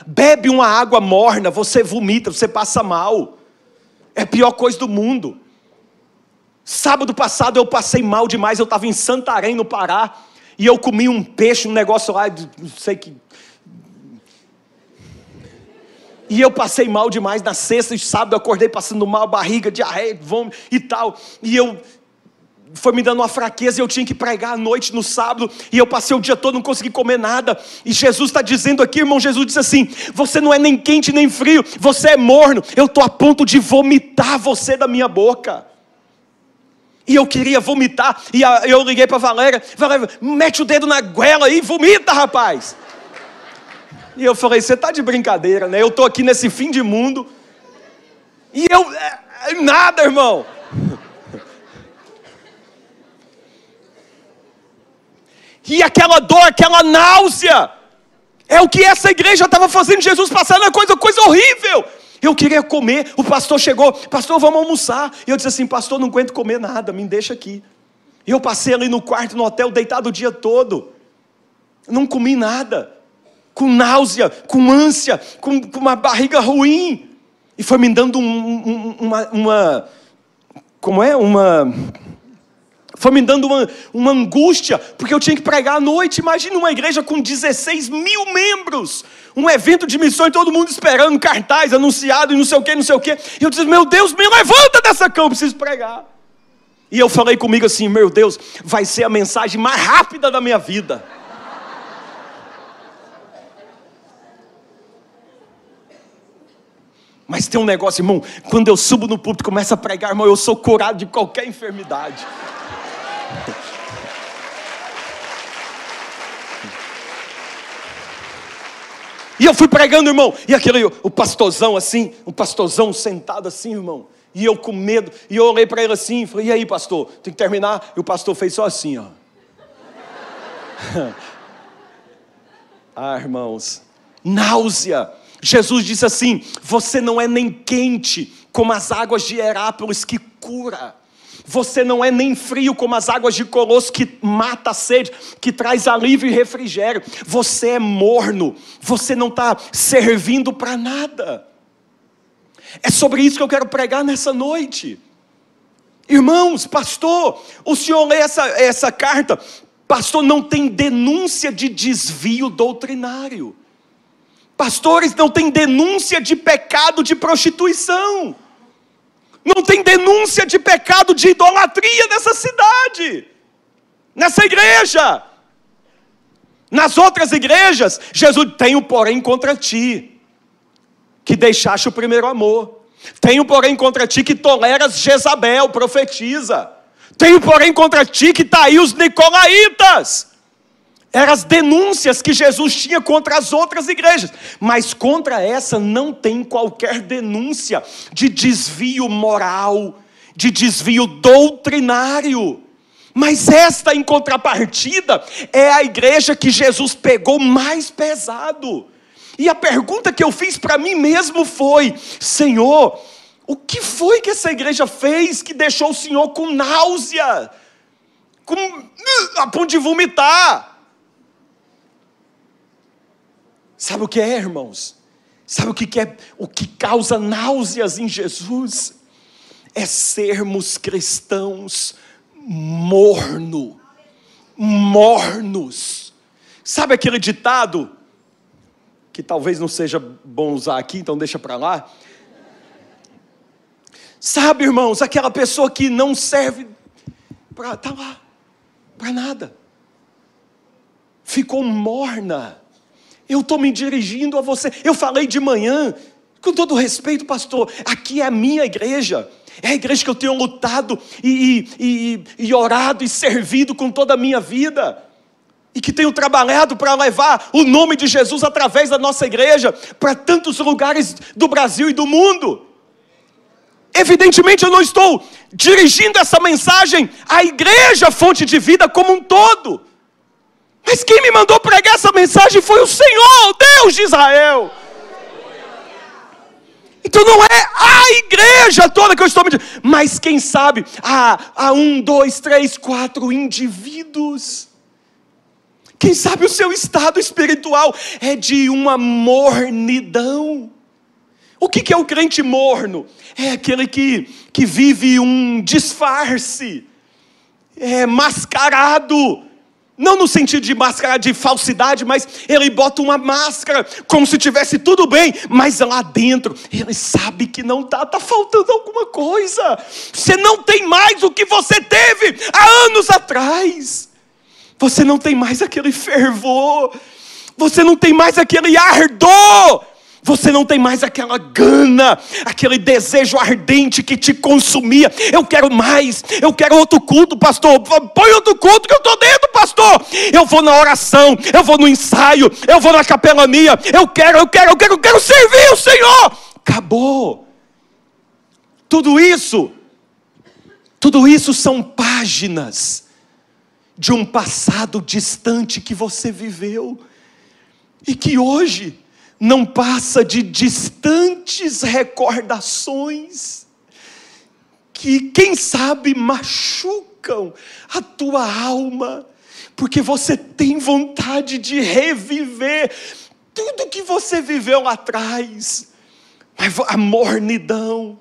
Bebe uma água morna, você vomita, você passa mal. É a pior coisa do mundo. Sábado passado eu passei mal demais, eu estava em Santarém, no Pará, e eu comi um peixe, um negócio lá, não sei que. E eu passei mal demais na sexta e sábado, eu acordei passando mal, barriga, diarreia, vômito e tal. E eu foi me dando uma fraqueza e eu tinha que pregar à noite no sábado, e eu passei o dia todo, não consegui comer nada. E Jesus está dizendo aqui, irmão, Jesus disse assim: Você não é nem quente nem frio, você é morno, eu estou a ponto de vomitar você da minha boca. E eu queria vomitar, e eu liguei para Valéria, Valéria, mete o dedo na goela e vomita, rapaz. E eu falei, você está de brincadeira, né? Eu estou aqui nesse fim de mundo, e eu, é, nada, irmão. E aquela dor, aquela náusea, é o que essa igreja estava fazendo Jesus passando, é coisa, coisa horrível. Eu queria comer, o pastor chegou, pastor, vamos almoçar. E eu disse assim, pastor, não aguento comer nada, me deixa aqui. E eu passei ali no quarto, no hotel, deitado o dia todo. Não comi nada. Com náusea, com ânsia, com, com uma barriga ruim. E foi me dando um, um, uma, uma. Como é? Uma foi me dando uma, uma angústia, porque eu tinha que pregar à noite. Imagina uma igreja com 16 mil membros, um evento de missões, todo mundo esperando, cartaz anunciado e não sei o que, não sei o que. E eu disse: Meu Deus, me levanta dessa cama, eu preciso pregar. E eu falei comigo assim: Meu Deus, vai ser a mensagem mais rápida da minha vida. Mas tem um negócio, irmão, quando eu subo no púlpito e começo a pregar, irmão, eu sou curado de qualquer enfermidade. E eu fui pregando, irmão, e aquele, o pastorzão assim, o pastorzão sentado assim, irmão, e eu com medo, e eu olhei para ele assim, falei, e aí pastor, tem que terminar? E o pastor fez só assim, ó. ah, irmãos, náusea. Jesus disse assim: Você não é nem quente como as águas de Herápolis que cura. Você não é nem frio como as águas de Colosso que mata a sede, que traz alívio e refrigério. Você é morno. Você não está servindo para nada. É sobre isso que eu quero pregar nessa noite. Irmãos, pastor, o senhor lê essa, essa carta, pastor, não tem denúncia de desvio doutrinário. Pastores não tem denúncia de pecado de prostituição. Não tem denúncia de pecado de idolatria nessa cidade, nessa igreja. Nas outras igrejas, Jesus tem porém contra ti, que deixaste o primeiro amor. Tenho porém contra ti que toleras Jezabel, profetiza. Tenho porém contra ti que está aí os nicolaítas eram as denúncias que Jesus tinha contra as outras igrejas, mas contra essa não tem qualquer denúncia de desvio moral, de desvio doutrinário. Mas esta, em contrapartida, é a igreja que Jesus pegou mais pesado. E a pergunta que eu fiz para mim mesmo foi: Senhor, o que foi que essa igreja fez que deixou o Senhor com náusea, com, a ponto de vomitar? Sabe o que é, irmãos? Sabe o que é o que causa náuseas em Jesus? É sermos cristãos morno, mornos. Sabe aquele ditado que talvez não seja bom usar aqui, então deixa para lá. Sabe, irmãos, aquela pessoa que não serve para tá lá, para nada. Ficou morna Eu estou me dirigindo a você. Eu falei de manhã, com todo respeito, pastor, aqui é a minha igreja. É a igreja que eu tenho lutado e, e, e, orado e servido com toda a minha vida. E que tenho trabalhado para levar o nome de Jesus através da nossa igreja para tantos lugares do Brasil e do mundo. Evidentemente eu não estou dirigindo essa mensagem à igreja fonte de vida como um todo. Mas quem me mandou pregar essa mensagem foi o Senhor, Deus de Israel. Então não é a igreja toda que eu estou me dizendo, mas quem sabe há, há um, dois, três, quatro indivíduos. Quem sabe o seu estado espiritual é de uma mornidão. O que é o crente morno? É aquele que, que vive um disfarce, é mascarado, não no sentido de máscara de falsidade, mas ele bota uma máscara como se tivesse tudo bem, mas lá dentro ele sabe que não está, está faltando alguma coisa. Você não tem mais o que você teve há anos atrás. Você não tem mais aquele fervor. Você não tem mais aquele ardor você não tem mais aquela gana, aquele desejo ardente que te consumia. Eu quero mais, eu quero outro culto, pastor. Põe outro culto que eu estou dentro, pastor. Eu vou na oração, eu vou no ensaio, eu vou na capelania. Eu quero, eu quero, eu quero, eu quero servir o Senhor. Acabou. Tudo isso, tudo isso são páginas de um passado distante que você viveu e que hoje não passa de distantes recordações que, quem sabe, machucam a tua alma, porque você tem vontade de reviver tudo que você viveu lá atrás. A mornidão,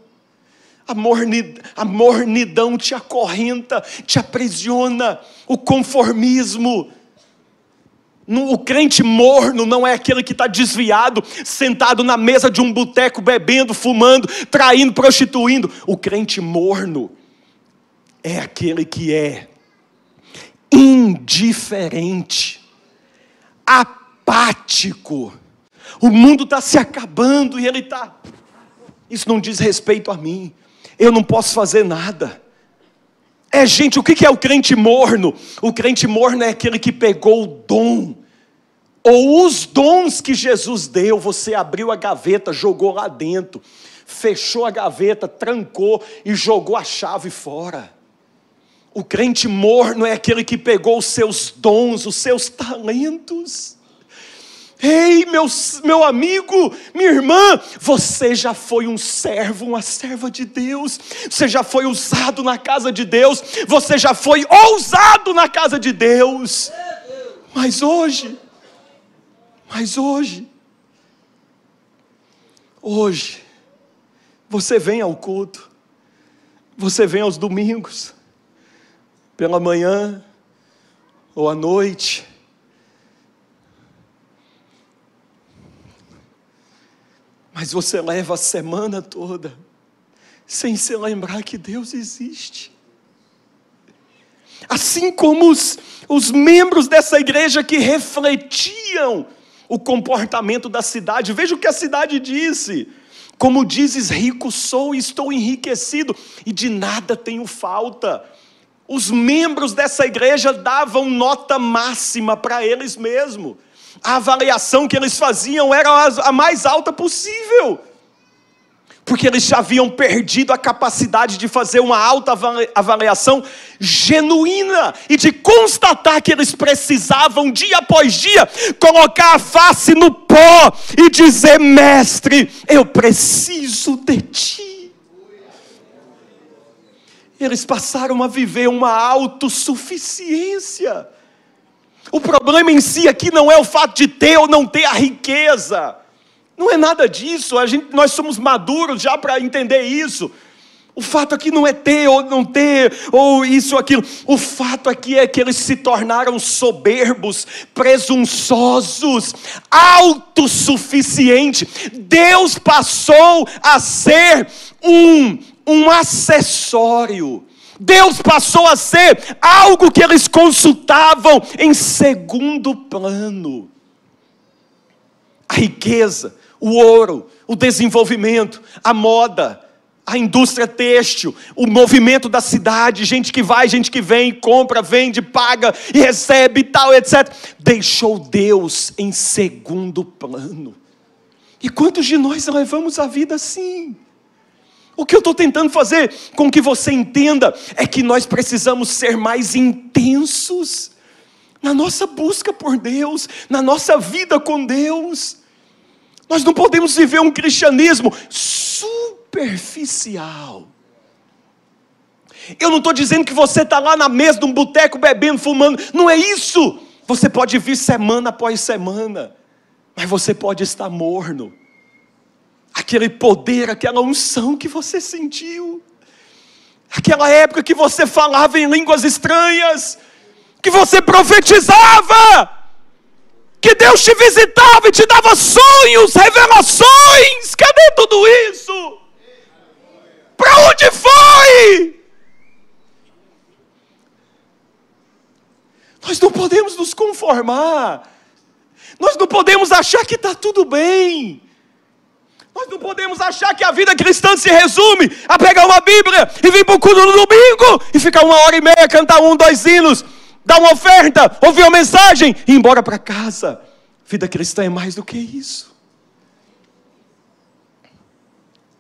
a mornidão, a mornidão te acorrenta, te aprisiona, o conformismo, o crente morno não é aquele que está desviado, sentado na mesa de um boteco, bebendo, fumando, traindo, prostituindo. O crente morno é aquele que é indiferente, apático. O mundo está se acabando e ele está. Isso não diz respeito a mim. Eu não posso fazer nada. É, gente, o que é o crente morno? O crente morno é aquele que pegou o dom, ou os dons que Jesus deu, você abriu a gaveta, jogou lá dentro, fechou a gaveta, trancou e jogou a chave fora. O crente morno é aquele que pegou os seus dons, os seus talentos. Ei, meu, meu amigo, minha irmã, você já foi um servo, uma serva de Deus, você já foi usado na casa de Deus, você já foi ousado na casa de Deus, mas hoje, mas hoje, hoje, você vem ao culto, você vem aos domingos, pela manhã ou à noite, Mas você leva a semana toda sem se lembrar que Deus existe. Assim como os, os membros dessa igreja que refletiam o comportamento da cidade, veja o que a cidade disse. Como dizes, rico sou e estou enriquecido, e de nada tenho falta. Os membros dessa igreja davam nota máxima para eles mesmos a avaliação que eles faziam era a mais alta possível. Porque eles já haviam perdido a capacidade de fazer uma alta avaliação genuína e de constatar que eles precisavam, dia após dia, colocar a face no pó e dizer: Mestre, eu preciso de ti. Eles passaram a viver uma autossuficiência o problema em si aqui não é o fato de ter ou não ter a riqueza. Não é nada disso. A gente, nós somos maduros já para entender isso. O fato aqui não é ter ou não ter, ou isso ou aquilo. O fato aqui é que eles se tornaram soberbos, presunçosos, autossuficientes. Deus passou a ser um, um acessório Deus passou a ser algo que eles consultavam em segundo plano. a riqueza, o ouro, o desenvolvimento, a moda, a indústria têxtil, o movimento da cidade, gente que vai, gente que vem, compra, vende, paga e recebe e tal, etc. Deixou Deus em segundo plano. E quantos de nós levamos a vida assim? O que eu estou tentando fazer com que você entenda é que nós precisamos ser mais intensos na nossa busca por Deus, na nossa vida com Deus. Nós não podemos viver um cristianismo superficial. Eu não estou dizendo que você está lá na mesa de um boteco bebendo, fumando, não é isso. Você pode vir semana após semana, mas você pode estar morno aquele poder, aquela unção que você sentiu, aquela época que você falava em línguas estranhas, que você profetizava, que Deus te visitava e te dava sonhos, revelações. Cadê tudo isso? Para onde foi? Nós não podemos nos conformar. Nós não podemos achar que está tudo bem. Nós não podemos achar que a vida cristã se resume a pegar uma Bíblia e vir para o culto no domingo e ficar uma hora e meia, cantar um, dois hinos, dar uma oferta, ouvir uma mensagem e ir embora para casa. Vida cristã é mais do que isso.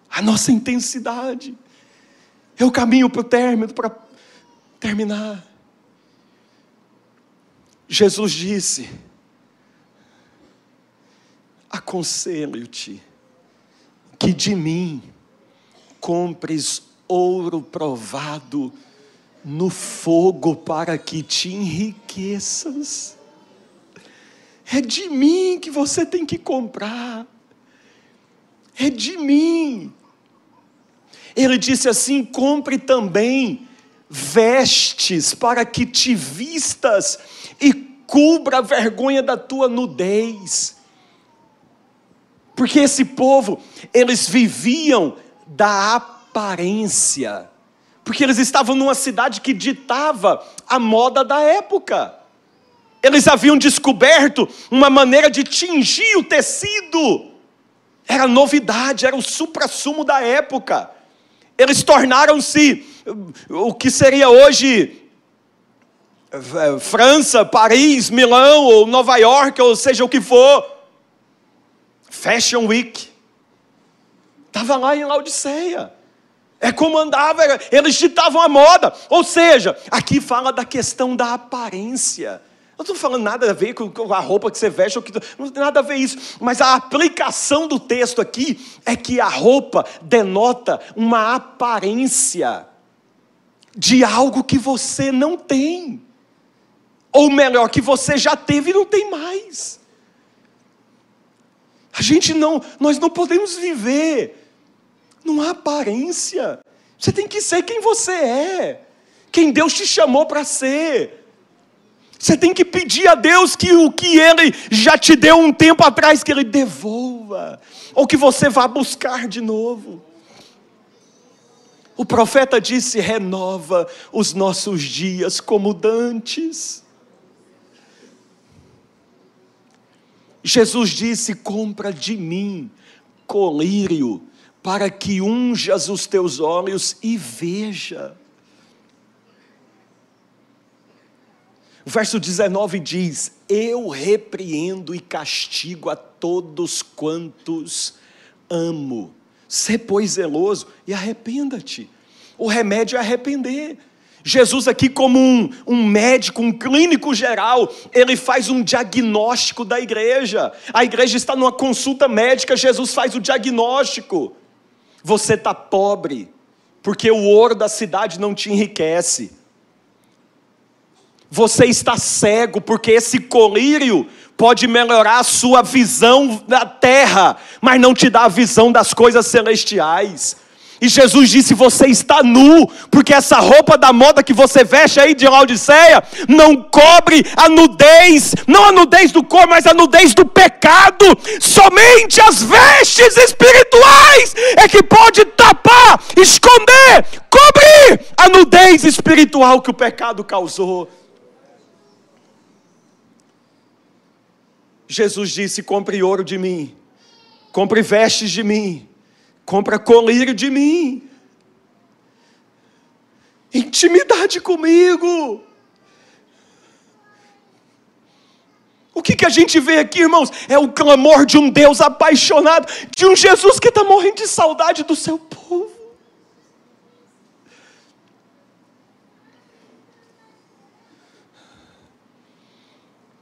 A nossa intensidade é o caminho para o término, para terminar. Jesus disse: Aconselho-te que de mim compres ouro provado no fogo para que te enriqueças. É de mim que você tem que comprar. É de mim. Ele disse assim: compre também vestes para que te vistas e cubra a vergonha da tua nudez. Porque esse povo, eles viviam da aparência. Porque eles estavam numa cidade que ditava a moda da época. Eles haviam descoberto uma maneira de tingir o tecido. Era novidade, era o supra-sumo da época. Eles tornaram-se o que seria hoje eh, França, Paris, Milão, ou Nova York, ou seja o que for Fashion Week. Estava lá em Laodiceia. É como andava, eles ditavam a moda. Ou seja, aqui fala da questão da aparência. Não estou falando nada a ver com a roupa que você veste, não tem nada a ver isso. Mas a aplicação do texto aqui é que a roupa denota uma aparência de algo que você não tem. Ou melhor, que você já teve e não tem mais. A gente não, nós não podemos viver numa aparência. Você tem que ser quem você é, quem Deus te chamou para ser. Você tem que pedir a Deus que o que Ele já te deu um tempo atrás, que Ele devolva, ou que você vá buscar de novo. O profeta disse: renova os nossos dias como dantes. Jesus disse: compra de mim colírio, para que unjas os teus olhos e veja. O verso 19 diz: Eu repreendo e castigo a todos quantos amo. Sê, pois, zeloso e arrependa-te. O remédio é arrepender. Jesus, aqui, como um, um médico, um clínico geral, ele faz um diagnóstico da igreja. A igreja está numa consulta médica, Jesus faz o diagnóstico. Você está pobre, porque o ouro da cidade não te enriquece. Você está cego, porque esse colírio pode melhorar a sua visão da terra, mas não te dá a visão das coisas celestiais. E Jesus disse: Você está nu, porque essa roupa da moda que você veste aí de Laodiceia não cobre a nudez, não a nudez do corpo, mas a nudez do pecado. Somente as vestes espirituais é que pode tapar, esconder, cobrir a nudez espiritual que o pecado causou. Jesus disse: compre ouro de mim, compre vestes de mim, compra colírio de mim. Intimidade comigo. O que, que a gente vê aqui, irmãos? É o clamor de um Deus apaixonado, de um Jesus que está morrendo de saudade do seu povo.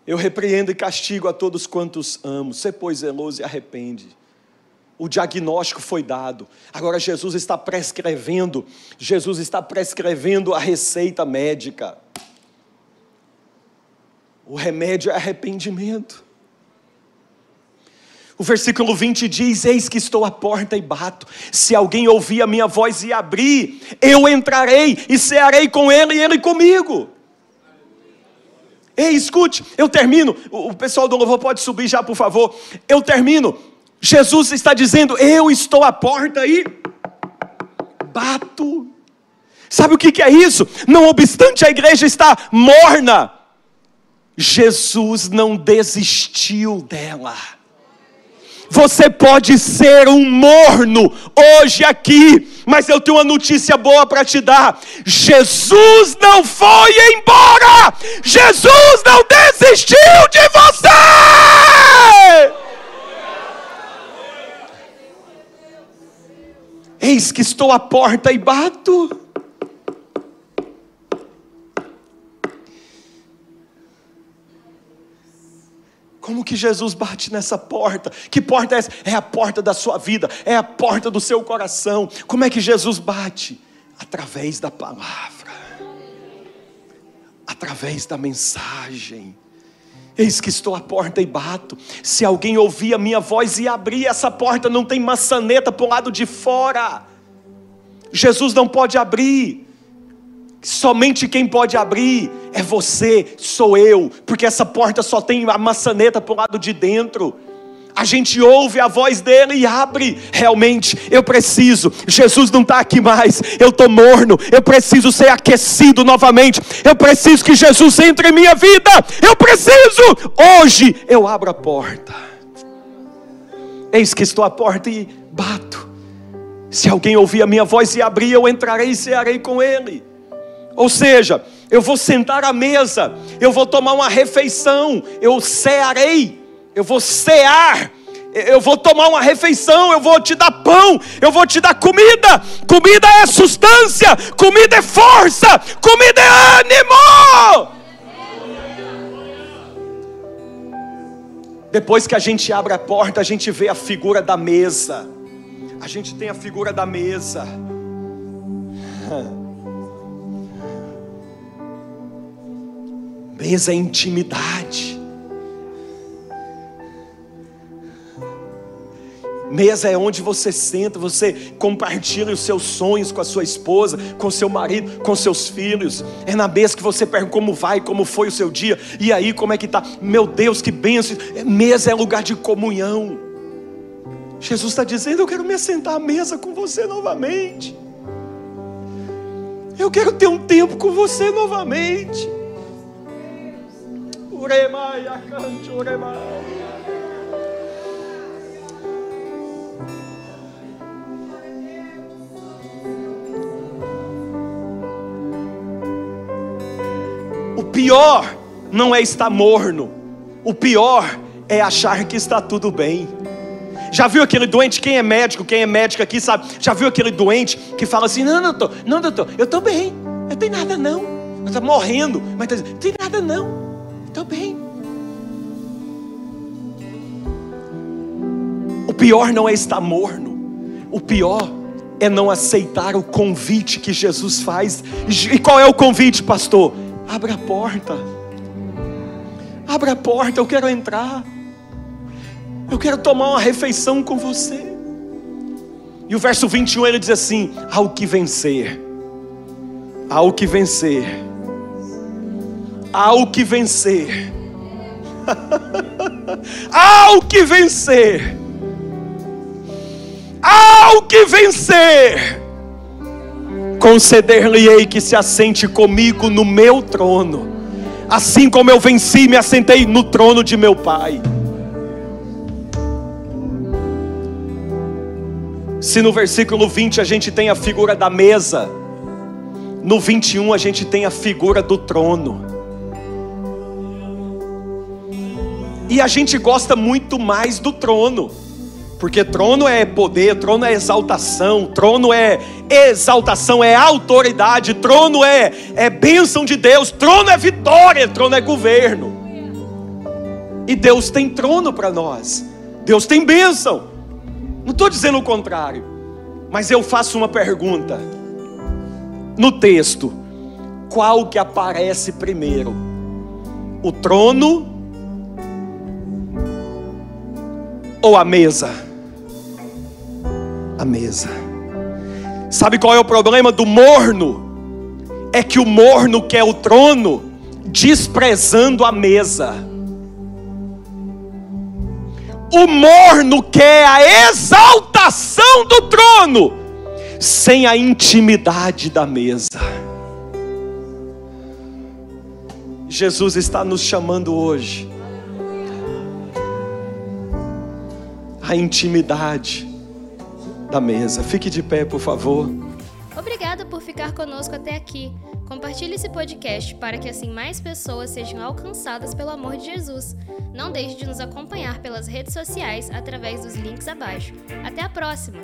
Eu repreendo e castigo a todos quantos amo. Ser, pois, zeloso e arrepende. O diagnóstico foi dado. Agora Jesus está prescrevendo, Jesus está prescrevendo a receita médica. O remédio é arrependimento. O versículo 20 diz: Eis que estou à porta e bato. Se alguém ouvir a minha voz e abrir, eu entrarei e cearei com ele e ele comigo. Ei, escute, eu termino. O pessoal do louvor pode subir já, por favor. Eu termino. Jesus está dizendo: Eu estou à porta e bato. Sabe o que é isso? Não obstante a igreja estar morna, Jesus não desistiu dela. Você pode ser um morno hoje aqui, mas eu tenho uma notícia boa para te dar: Jesus não foi embora, Jesus não desistiu de você. Eis que estou à porta e bato. Como que Jesus bate nessa porta? Que porta é essa? É a porta da sua vida, é a porta do seu coração. Como é que Jesus bate? Através da palavra, através da mensagem. Eis que estou à porta e bato. Se alguém ouvir a minha voz e abrir essa porta, não tem maçaneta para o lado de fora. Jesus não pode abrir. Somente quem pode abrir é você, sou eu, porque essa porta só tem a maçaneta para o lado de dentro. A gente ouve a voz dele e abre. Realmente, eu preciso. Jesus não está aqui mais. Eu estou morno. Eu preciso ser aquecido novamente. Eu preciso que Jesus entre em minha vida. Eu preciso. Hoje eu abro a porta. Eis que estou à porta e bato. Se alguém ouvir a minha voz e abrir, eu entrarei e cearei com ele. Ou seja, eu vou sentar à mesa, eu vou tomar uma refeição, eu cearei, eu vou cear, eu vou tomar uma refeição, eu vou te dar pão, eu vou te dar comida. Comida é substância, comida é força, comida é ânimo. Depois que a gente abre a porta, a gente vê a figura da mesa. A gente tem a figura da mesa. Mesa é intimidade. Mesa é onde você senta, você compartilha os seus sonhos com a sua esposa, com seu marido, com seus filhos. É na mesa que você pergunta como vai, como foi o seu dia, e aí como é que está. Meu Deus, que benção! Mesa é lugar de comunhão. Jesus está dizendo: Eu quero me assentar à mesa com você novamente. Eu quero ter um tempo com você novamente. O pior não é estar morno, o pior é achar que está tudo bem. Já viu aquele doente? Quem é médico, quem é médico aqui sabe. Já viu aquele doente que fala assim: Não, doutor, não, doutor, eu estou bem, não tem nada não. Está morrendo, mas está dizendo: Não tem nada não. Estou bem. O pior não é estar morno, o pior é não aceitar o convite que Jesus faz. E qual é o convite, pastor? Abra a porta. Abra a porta, eu quero entrar. Eu quero tomar uma refeição com você. E o verso 21 ele diz assim: ao que vencer, ao que vencer ao que vencer, ao que vencer, ao que vencer, conceder-lhe-ei que se assente comigo no meu trono, assim como eu venci e me assentei no trono de meu Pai. Se no versículo 20 a gente tem a figura da mesa, no 21 a gente tem a figura do trono. E a gente gosta muito mais do trono. Porque trono é poder, trono é exaltação, trono é exaltação, é autoridade, trono é, é bênção de Deus, trono é vitória, trono é governo. E Deus tem trono para nós, Deus tem bênção. Não estou dizendo o contrário, mas eu faço uma pergunta. No texto, qual que aparece primeiro? O trono ou a mesa? A mesa. Sabe qual é o problema do morno? É que o morno quer o trono, desprezando a mesa. O morno quer a exaltação do trono, sem a intimidade da mesa. Jesus está nos chamando hoje a intimidade da mesa. Fique de pé, por favor. Obrigada por ficar conosco até aqui. Compartilhe esse podcast para que assim mais pessoas sejam alcançadas pelo amor de Jesus. Não deixe de nos acompanhar pelas redes sociais através dos links abaixo. Até a próxima!